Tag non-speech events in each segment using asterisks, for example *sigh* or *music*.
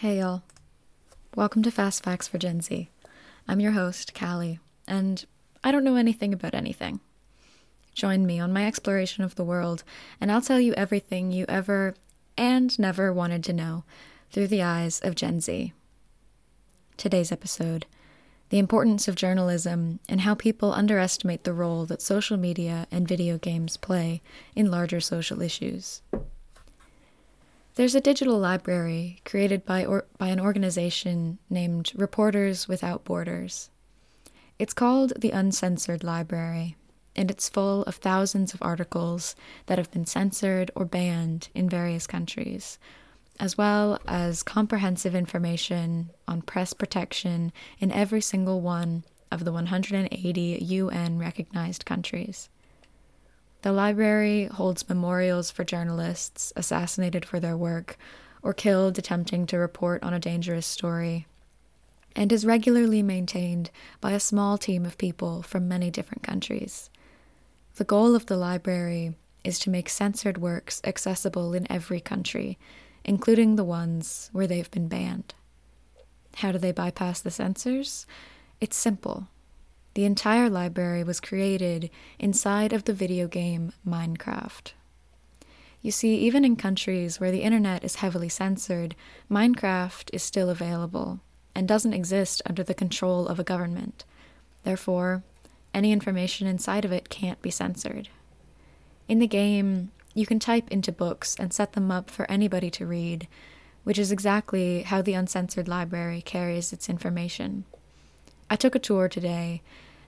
Hey, y'all. Welcome to Fast Facts for Gen Z. I'm your host, Callie, and I don't know anything about anything. Join me on my exploration of the world, and I'll tell you everything you ever and never wanted to know through the eyes of Gen Z. Today's episode the importance of journalism and how people underestimate the role that social media and video games play in larger social issues. There's a digital library created by, or, by an organization named Reporters Without Borders. It's called the Uncensored Library, and it's full of thousands of articles that have been censored or banned in various countries, as well as comprehensive information on press protection in every single one of the 180 UN recognized countries. The library holds memorials for journalists assassinated for their work or killed attempting to report on a dangerous story, and is regularly maintained by a small team of people from many different countries. The goal of the library is to make censored works accessible in every country, including the ones where they've been banned. How do they bypass the censors? It's simple. The entire library was created inside of the video game Minecraft. You see, even in countries where the internet is heavily censored, Minecraft is still available and doesn't exist under the control of a government. Therefore, any information inside of it can't be censored. In the game, you can type into books and set them up for anybody to read, which is exactly how the Uncensored Library carries its information. I took a tour today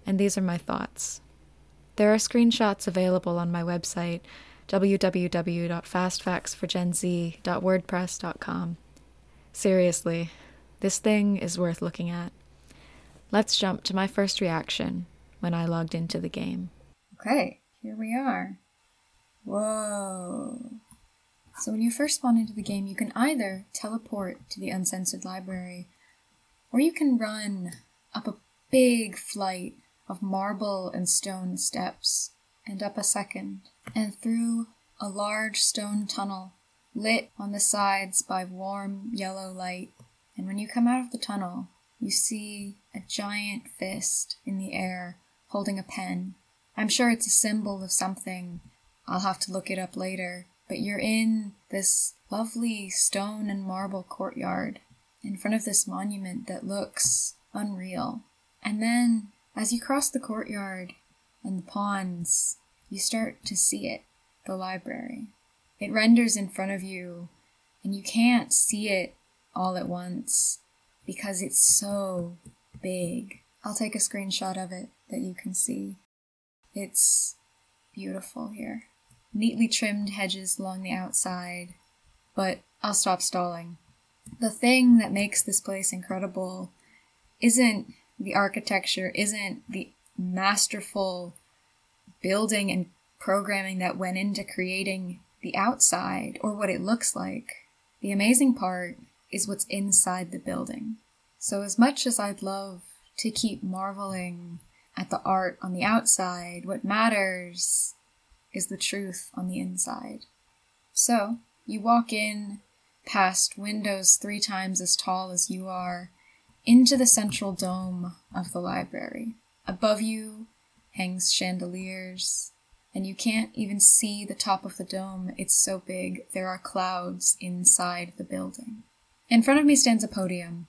and these are my thoughts. There are screenshots available on my website, www.fastfactsforgenz.wordpress.com. Seriously, this thing is worth looking at. Let's jump to my first reaction when I logged into the game. Okay, here we are. Whoa. So, when you first spawn into the game, you can either teleport to the uncensored library, or you can run up a big flight of marble and stone steps, and up a second, and through a large stone tunnel lit on the sides by warm yellow light. And when you come out of the tunnel, you see a giant fist in the air holding a pen. I'm sure it's a symbol of something. I'll have to look it up later. But you're in this lovely stone and marble courtyard in front of this monument that looks unreal. And then as you cross the courtyard and the ponds, you start to see it the library. It renders in front of you, and you can't see it all at once because it's so big. I'll take a screenshot of it that you can see. It's beautiful here. Neatly trimmed hedges along the outside, but I'll stop stalling. The thing that makes this place incredible isn't the architecture isn't the masterful building and programming that went into creating the outside or what it looks like. The amazing part is what's inside the building. So, as much as I'd love to keep marveling at the art on the outside, what matters is the truth on the inside. So, you walk in past windows three times as tall as you are into the central dome of the library. Above you hangs chandeliers, and you can't even see the top of the dome. It's so big, there are clouds inside the building. In front of me stands a podium.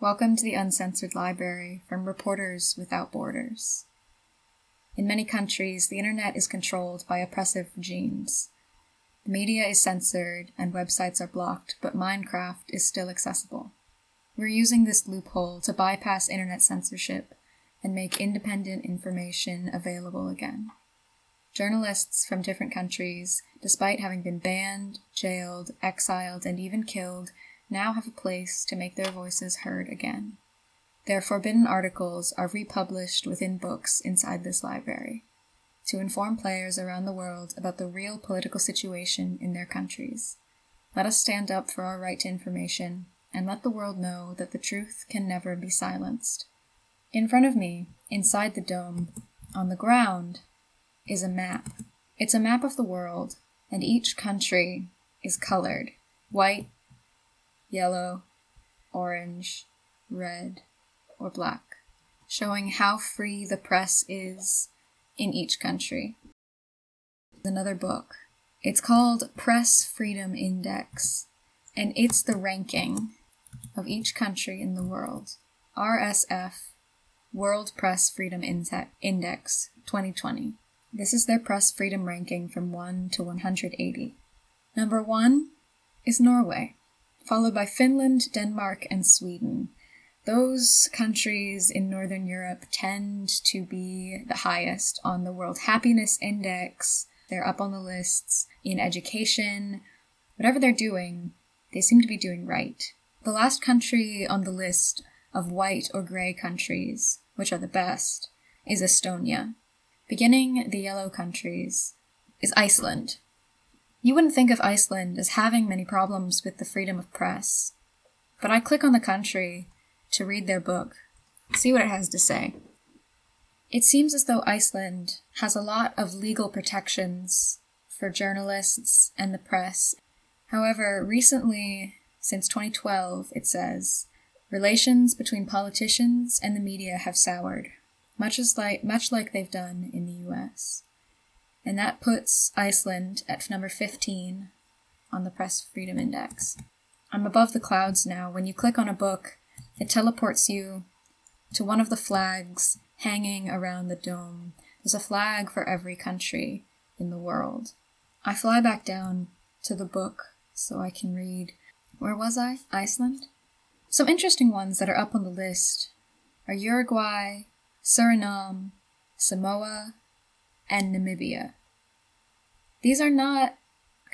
Welcome to the Uncensored Library from Reporters Without Borders. In many countries, the internet is controlled by oppressive regimes. The media is censored and websites are blocked, but Minecraft is still accessible. We're using this loophole to bypass internet censorship and make independent information available again. Journalists from different countries, despite having been banned, jailed, exiled, and even killed, now have a place to make their voices heard again. Their forbidden articles are republished within books inside this library to inform players around the world about the real political situation in their countries. Let us stand up for our right to information and let the world know that the truth can never be silenced. In front of me, inside the dome, on the ground, is a map. It's a map of the world, and each country is colored white, yellow, orange, red, or black, showing how free the press is in each country. Another book. It's called Press Freedom Index, and it's the ranking of each country in the world. RSF, World Press Freedom Index 2020. This is their press freedom ranking from 1 to 180. Number 1 is Norway, followed by Finland, Denmark, and Sweden. Those countries in Northern Europe tend to be the highest on the World Happiness Index. They're up on the lists in education. Whatever they're doing, they seem to be doing right. The last country on the list of white or grey countries, which are the best, is Estonia. Beginning the yellow countries is Iceland. You wouldn't think of Iceland as having many problems with the freedom of press, but I click on the country to read their book, see what it has to say. It seems as though Iceland has a lot of legal protections for journalists and the press. However, recently, since 2012, it says, relations between politicians and the media have soured, much as like much like they've done in the US. And that puts Iceland at number 15 on the Press Freedom Index. I'm above the clouds now. When you click on a book, it teleports you to one of the flags hanging around the dome. There's a flag for every country in the world. I fly back down to the book so I can read. Where was I? Iceland? Some interesting ones that are up on the list are Uruguay, Suriname, Samoa, and Namibia. These are not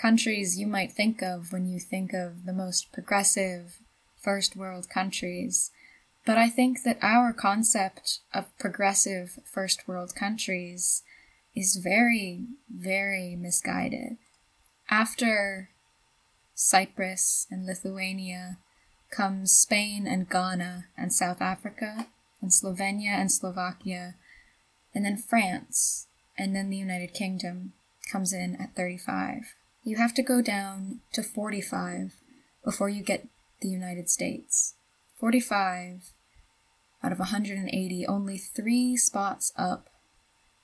countries you might think of when you think of the most progressive first world countries. But I think that our concept of progressive first world countries is very, very misguided. After Cyprus and Lithuania comes Spain and Ghana and South Africa and Slovenia and Slovakia, and then France, and then the United Kingdom comes in at 35. You have to go down to 45 before you get the United States. 45 out of 180, only three spots up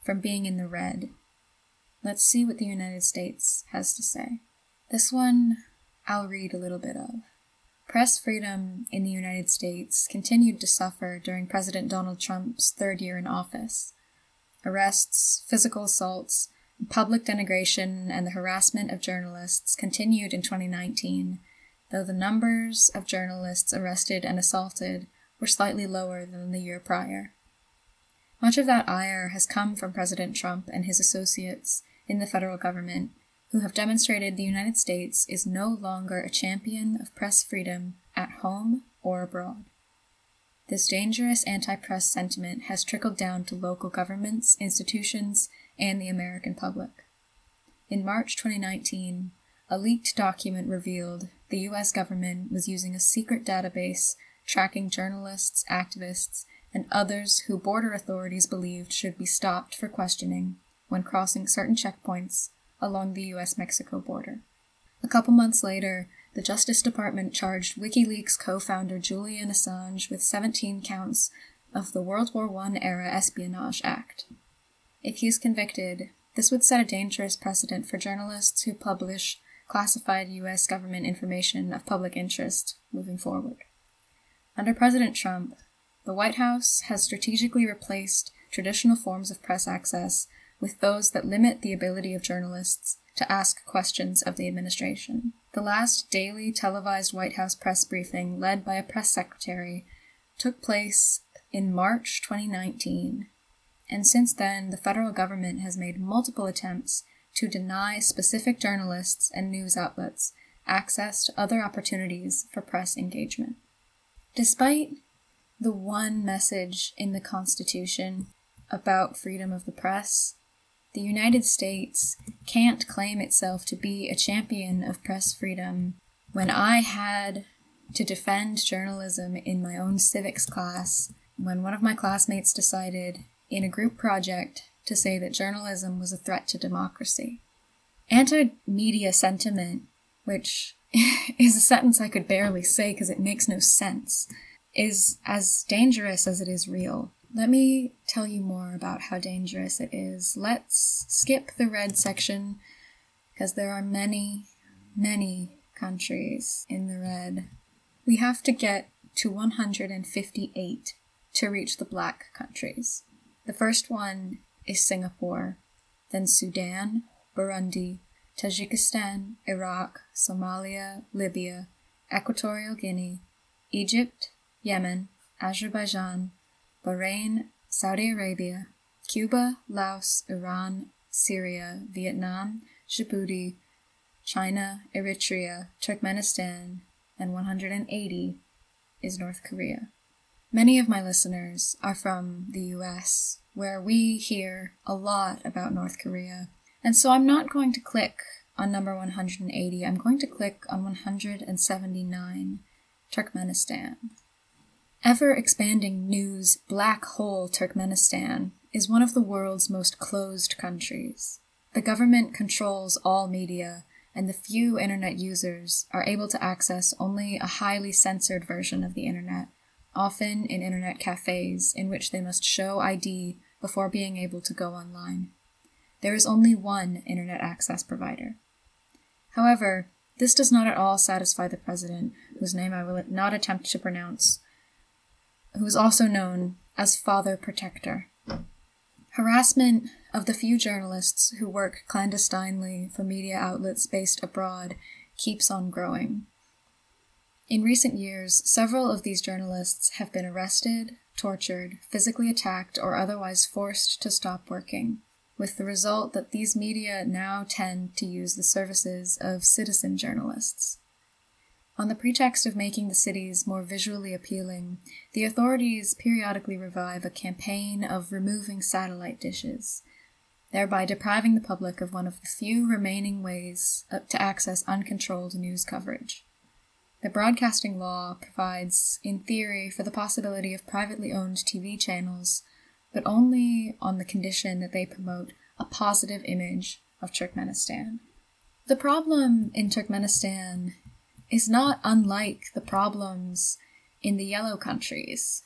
from being in the red. Let's see what the United States has to say. This one I'll read a little bit of. Press freedom in the United States continued to suffer during President Donald Trump's third year in office. Arrests, physical assaults, public denigration, and the harassment of journalists continued in 2019, though the numbers of journalists arrested and assaulted were slightly lower than the year prior. Much of that ire has come from President Trump and his associates in the federal government, who have demonstrated the United States is no longer a champion of press freedom at home or abroad. This dangerous anti press sentiment has trickled down to local governments, institutions, and the American public. In March 2019, a leaked document revealed the US government was using a secret database tracking journalists, activists, and others who border authorities believed should be stopped for questioning when crossing certain checkpoints along the US Mexico border. A couple months later, the Justice Department charged WikiLeaks co founder Julian Assange with 17 counts of the World War I era Espionage Act. If he is convicted, this would set a dangerous precedent for journalists who publish classified U.S. government information of public interest moving forward. Under President Trump, the White House has strategically replaced traditional forms of press access with those that limit the ability of journalists to ask questions of the administration. The last daily televised White House press briefing, led by a press secretary, took place in March 2019, and since then, the federal government has made multiple attempts to deny specific journalists and news outlets access to other opportunities for press engagement. Despite the one message in the Constitution about freedom of the press, the United States can't claim itself to be a champion of press freedom when I had to defend journalism in my own civics class when one of my classmates decided in a group project to say that journalism was a threat to democracy. Anti media sentiment, which *laughs* is a sentence I could barely say because it makes no sense, is as dangerous as it is real. Let me tell you more about how dangerous it is. Let's skip the red section because there are many, many countries in the red. We have to get to 158 to reach the black countries. The first one is Singapore, then Sudan, Burundi, Tajikistan, Iraq, Somalia, Libya, Equatorial Guinea, Egypt, Yemen, Azerbaijan, Bahrain, Saudi Arabia, Cuba, Laos, Iran, Syria, Vietnam, Djibouti, China, Eritrea, Turkmenistan, and 180 is North Korea. Many of my listeners are from the US, where we hear a lot about North Korea. And so I'm not going to click on number 180, I'm going to click on 179, Turkmenistan. Ever expanding news black hole Turkmenistan is one of the world's most closed countries. The government controls all media, and the few internet users are able to access only a highly censored version of the internet, often in internet cafes in which they must show ID before being able to go online. There is only one internet access provider. However, this does not at all satisfy the president, whose name I will not attempt to pronounce, who is also known as Father Protector. Harassment of the few journalists who work clandestinely for media outlets based abroad keeps on growing. In recent years, several of these journalists have been arrested, tortured, physically attacked, or otherwise forced to stop working, with the result that these media now tend to use the services of citizen journalists. On the pretext of making the cities more visually appealing, the authorities periodically revive a campaign of removing satellite dishes, thereby depriving the public of one of the few remaining ways to access uncontrolled news coverage. The broadcasting law provides, in theory, for the possibility of privately owned TV channels, but only on the condition that they promote a positive image of Turkmenistan. The problem in Turkmenistan is not unlike the problems in the yellow countries.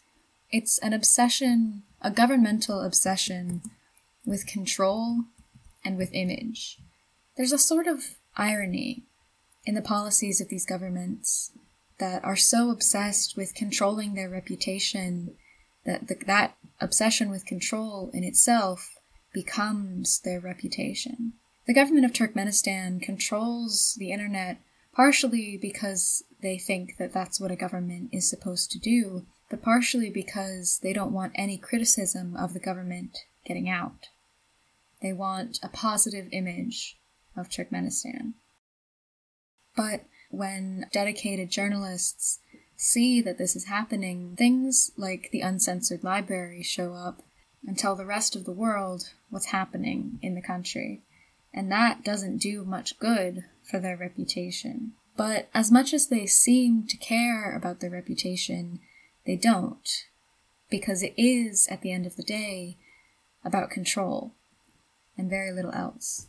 It's an obsession, a governmental obsession with control and with image. There's a sort of irony in the policies of these governments that are so obsessed with controlling their reputation that the, that obsession with control in itself becomes their reputation. The government of Turkmenistan controls the internet partially because they think that that's what a government is supposed to do, but partially because they don't want any criticism of the government getting out. They want a positive image of Turkmenistan. But when dedicated journalists see that this is happening, things like the uncensored library show up and tell the rest of the world what's happening in the country. And that doesn't do much good for their reputation. But as much as they seem to care about their reputation, they don't. Because it is, at the end of the day, about control and very little else.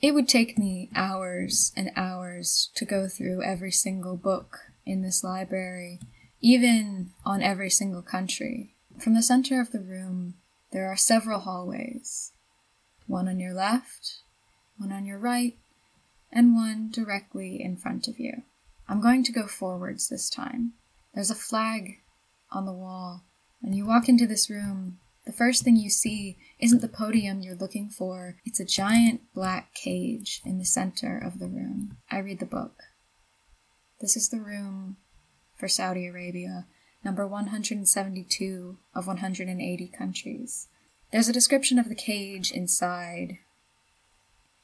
It would take me hours and hours to go through every single book in this library, even on every single country. From the center of the room, there are several hallways one on your left, one on your right, and one directly in front of you. I'm going to go forwards this time. There's a flag on the wall. When you walk into this room, the first thing you see isn't the podium you're looking for, it's a giant black cage in the center of the room. I read the book. This is the room for Saudi Arabia, number 172 of 180 countries. There's a description of the cage inside,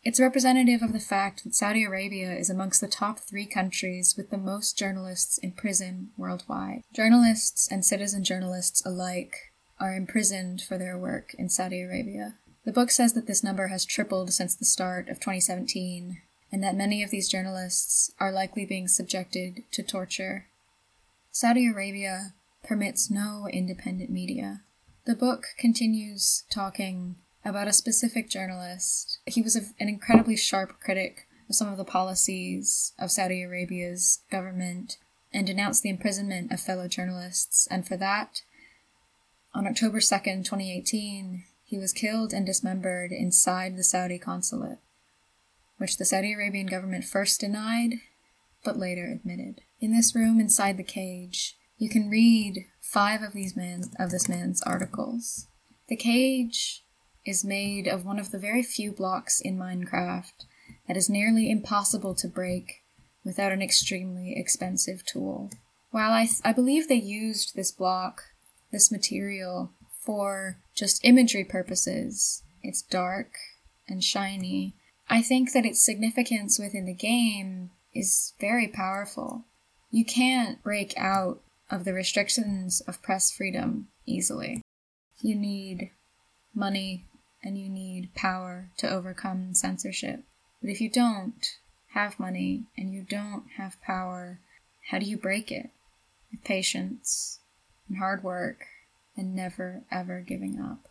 it's representative of the fact that Saudi Arabia is amongst the top three countries with the most journalists in prison worldwide. Journalists and citizen journalists alike are imprisoned for their work in Saudi Arabia. The book says that this number has tripled since the start of 2017, and that many of these journalists are likely being subjected to torture. Saudi Arabia permits no independent media. The book continues talking about a specific journalist. He was a, an incredibly sharp critic of some of the policies of Saudi Arabia's government and denounced the imprisonment of fellow journalists. And for that, on October 2nd, 2018, he was killed and dismembered inside the Saudi consulate, which the Saudi Arabian government first denied but later admitted. In this room inside the cage, you can read five of these man of this man's articles. The cage is made of one of the very few blocks in Minecraft that is nearly impossible to break without an extremely expensive tool. While I, th- I believe they used this block, this material, for just imagery purposes, it's dark and shiny. I think that its significance within the game is very powerful. You can't break out of the restrictions of press freedom easily. You need money and you need power to overcome censorship. But if you don't have money and you don't have power, how do you break it? With patience and hard work and never ever giving up.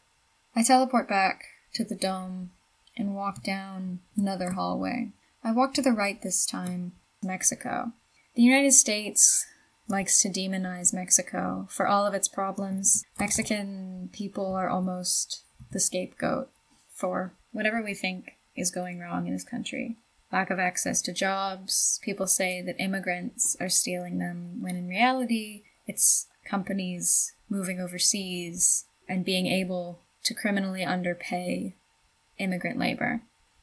I teleport back to the dome and walk down another hallway. I walk to the right this time, Mexico. The United States likes to demonize Mexico for all of its problems. Mexican people are almost the scapegoat for whatever we think is going wrong in this country. Lack of access to jobs. People say that immigrants are stealing them, when in reality, it's companies moving overseas and being able to criminally underpay immigrant labor.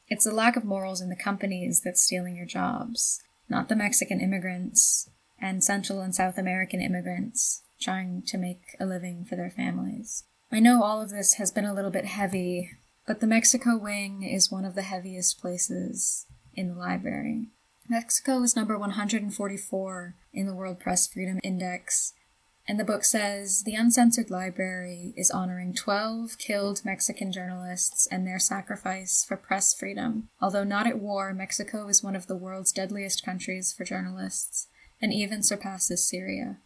It's the lack of morals in the companies that's stealing your jobs, not the Mexican immigrants and Central and South American immigrants trying to make a living for their families. I know all of this has been a little bit heavy, but the Mexico wing is one of the heaviest places in the library. Mexico is number 144 in the World Press Freedom Index, and the book says the Uncensored Library is honoring 12 killed Mexican journalists and their sacrifice for press freedom. Although not at war, Mexico is one of the world's deadliest countries for journalists and even surpasses Syria.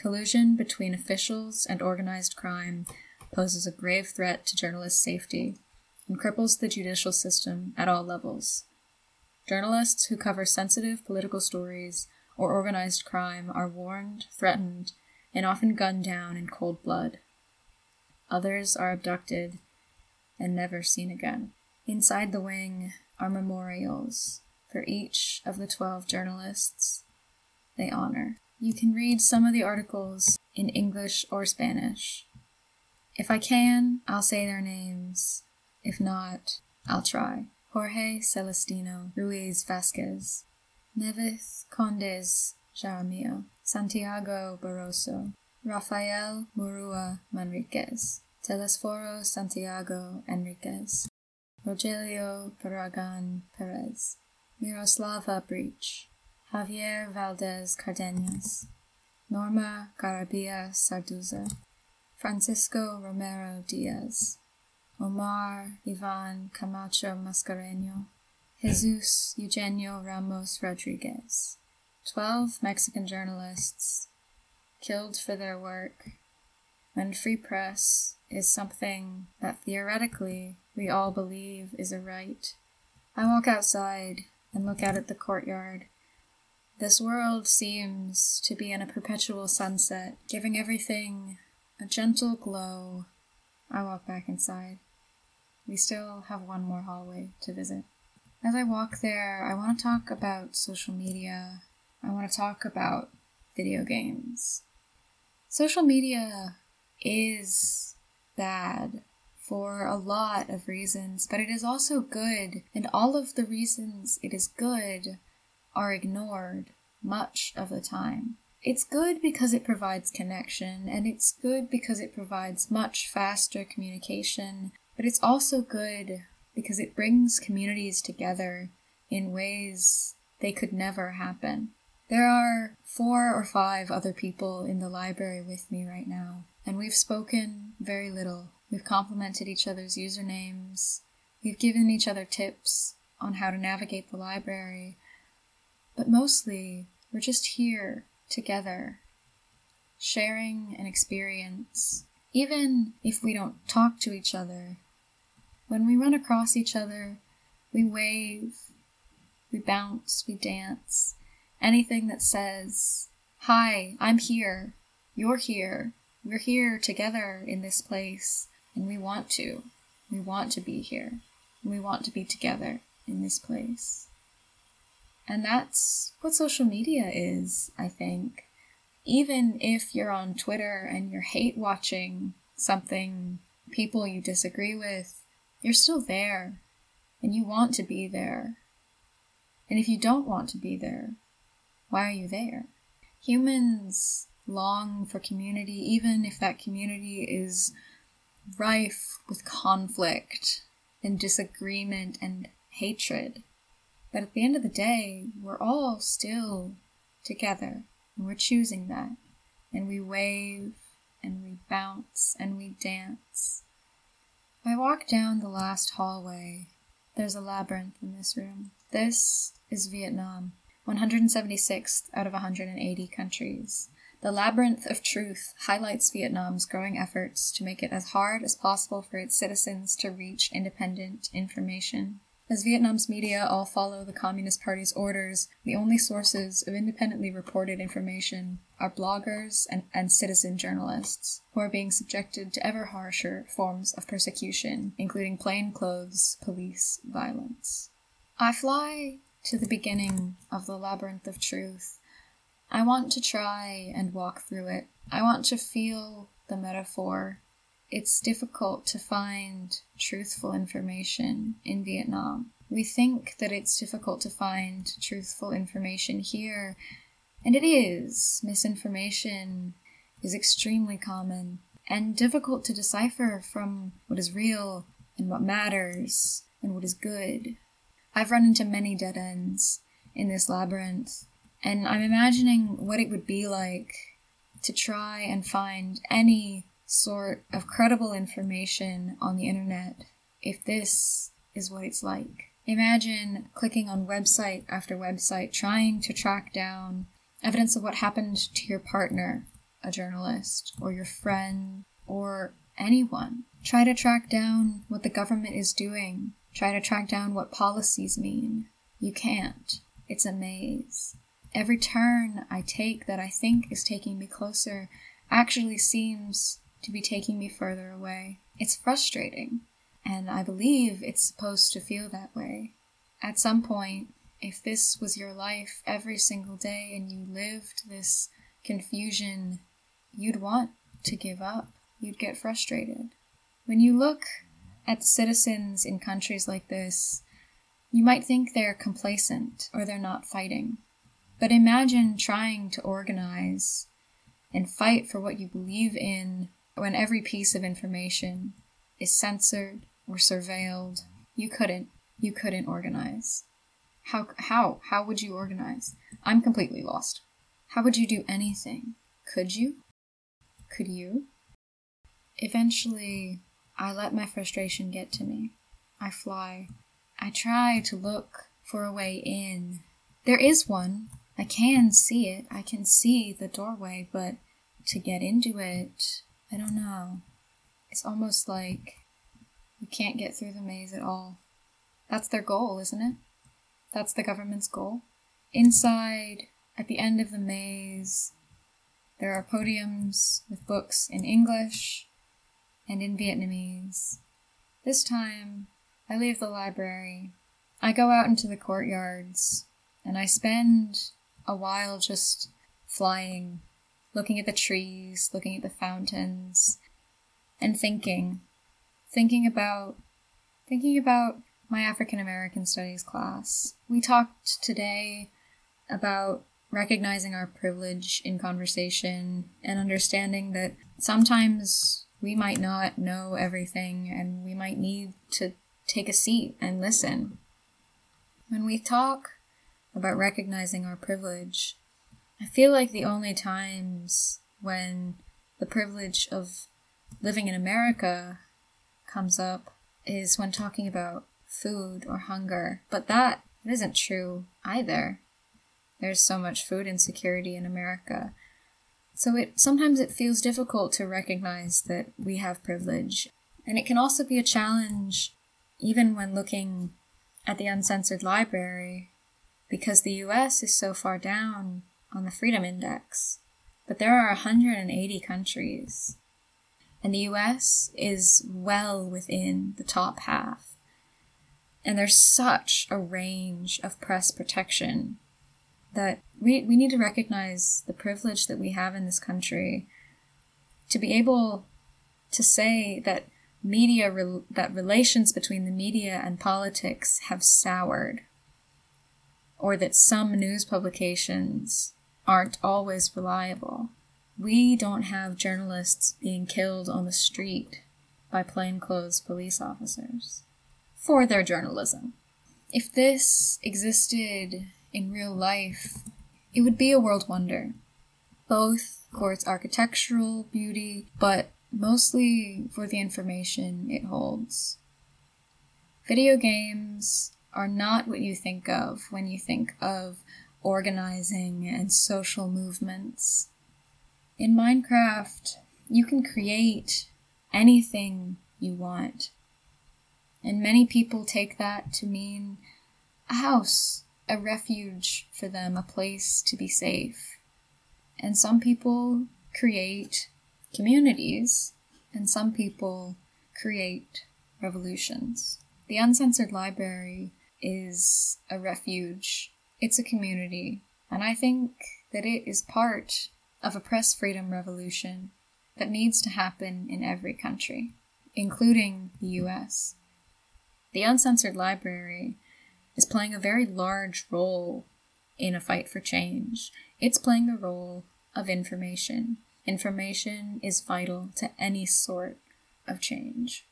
Collusion between officials and organized crime poses a grave threat to journalists' safety and cripples the judicial system at all levels. Journalists who cover sensitive political stories or organized crime are warned, threatened, and often gunned down in cold blood. Others are abducted and never seen again. Inside the wing are memorials for each of the 12 journalists they honor. You can read some of the articles in English or Spanish. If I can, I'll say their names. If not, I'll try. Jorge Celestino Ruiz Vasquez, Nevith Condes Jaramillo, Santiago Barroso, Rafael Murua Manriquez, Telesforo Santiago Enriquez, Rogelio Barragan Perez, Miroslava Breach, Javier Valdez Cardenas, Norma Garabia Sarduza, Francisco Romero Diaz, Omar Ivan Camacho Mascareño, Jesus Eugenio Ramos Rodriguez. Twelve Mexican journalists killed for their work when free press is something that theoretically we all believe is a right. I walk outside and look out at the courtyard this world seems to be in a perpetual sunset, giving everything a gentle glow. I walk back inside. We still have one more hallway to visit. As I walk there, I want to talk about social media. I want to talk about video games. Social media is bad for a lot of reasons, but it is also good, and all of the reasons it is good are ignored much of the time. It's good because it provides connection, and it's good because it provides much faster communication, but it's also good because it brings communities together in ways they could never happen. There are four or five other people in the library with me right now, and we've spoken very little. We've complimented each other's usernames, we've given each other tips on how to navigate the library, but mostly, we're just here together, sharing an experience. Even if we don't talk to each other, when we run across each other, we wave, we bounce, we dance. Anything that says, Hi, I'm here, you're here, we're here together in this place, and we want to. We want to be here. We want to be together in this place. And that's what social media is, I think. Even if you're on Twitter and you're hate watching something, people you disagree with, you're still there and you want to be there. And if you don't want to be there, why are you there? Humans long for community, even if that community is rife with conflict and disagreement and hatred. But at the end of the day, we're all still together, and we're choosing that. And we wave, and we bounce, and we dance. I walk down the last hallway. There's a labyrinth in this room. This is Vietnam, 176th out of 180 countries. The Labyrinth of Truth highlights Vietnam's growing efforts to make it as hard as possible for its citizens to reach independent information. As Vietnam's media all follow the Communist Party's orders, the only sources of independently reported information are bloggers and, and citizen journalists, who are being subjected to ever harsher forms of persecution, including plainclothes police violence. I fly to the beginning of the labyrinth of truth. I want to try and walk through it. I want to feel the metaphor it's difficult to find truthful information in Vietnam. We think that it's difficult to find truthful information here, and it is. Misinformation is extremely common and difficult to decipher from what is real and what matters and what is good. I've run into many dead ends in this labyrinth, and I'm imagining what it would be like to try and find any sort of credible information on the internet if this is what it's like. Imagine clicking on website after website trying to track down evidence of what happened to your partner, a journalist, or your friend, or anyone. Try to track down what the government is doing. Try to track down what policies mean. You can't. It's a maze. Every turn I take that I think is taking me closer actually seems to be taking me further away. It's frustrating, and I believe it's supposed to feel that way. At some point, if this was your life every single day and you lived this confusion, you'd want to give up. You'd get frustrated. When you look at citizens in countries like this, you might think they're complacent or they're not fighting. But imagine trying to organize and fight for what you believe in when every piece of information is censored or surveilled, you couldn't. You couldn't organize. How, how, how would you organize? I'm completely lost. How would you do anything? Could you? Could you? Eventually, I let my frustration get to me. I fly. I try to look for a way in. There is one. I can see it. I can see the doorway, but to get into it, I don't know. It's almost like you can't get through the maze at all. That's their goal, isn't it? That's the government's goal. Inside, at the end of the maze, there are podiums with books in English and in Vietnamese. This time, I leave the library. I go out into the courtyards and I spend a while just flying looking at the trees, looking at the fountains, and thinking, thinking about, thinking about my African American Studies class. We talked today about recognizing our privilege in conversation and understanding that sometimes we might not know everything and we might need to take a seat and listen. When we talk about recognizing our privilege, I feel like the only times when the privilege of living in America comes up is when talking about food or hunger. But that isn't true either. There's so much food insecurity in America. So it sometimes it feels difficult to recognize that we have privilege. And it can also be a challenge even when looking at the uncensored library because the US is so far down on the Freedom Index. But there are 180 countries, and the US is well within the top half. And there's such a range of press protection that we, we need to recognize the privilege that we have in this country to be able to say that media re- that relations between the media and politics have soured or that some news publications aren't always reliable. We don't have journalists being killed on the street by plainclothes police officers for their journalism. If this existed in real life, it would be a world wonder, both for its architectural beauty, but mostly for the information it holds. Video games are not what you think of when you think of organizing and social movements. In Minecraft, you can create anything you want. And many people take that to mean a house, a refuge for them, a place to be safe. And some people create communities, and some people create revolutions. The Uncensored Library is a refuge, it's a community, and I think that it is part of a press freedom revolution that needs to happen in every country, including the US. The Uncensored Library is playing a very large role in a fight for change. It's playing the role of information. Information is vital to any sort of change.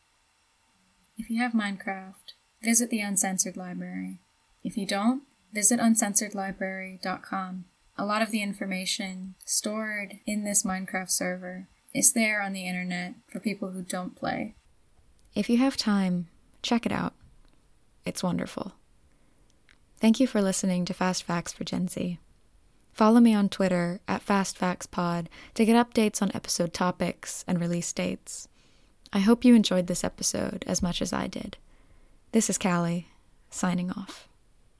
If you have Minecraft, visit the Uncensored Library. If you don't, visit uncensoredlibrary.com. A lot of the information stored in this Minecraft server is there on the internet for people who don't play. If you have time, check it out. It's wonderful. Thank you for listening to Fast Facts for Gen Z. Follow me on Twitter at FastFactsPod to get updates on episode topics and release dates. I hope you enjoyed this episode as much as I did. This is Callie, signing off.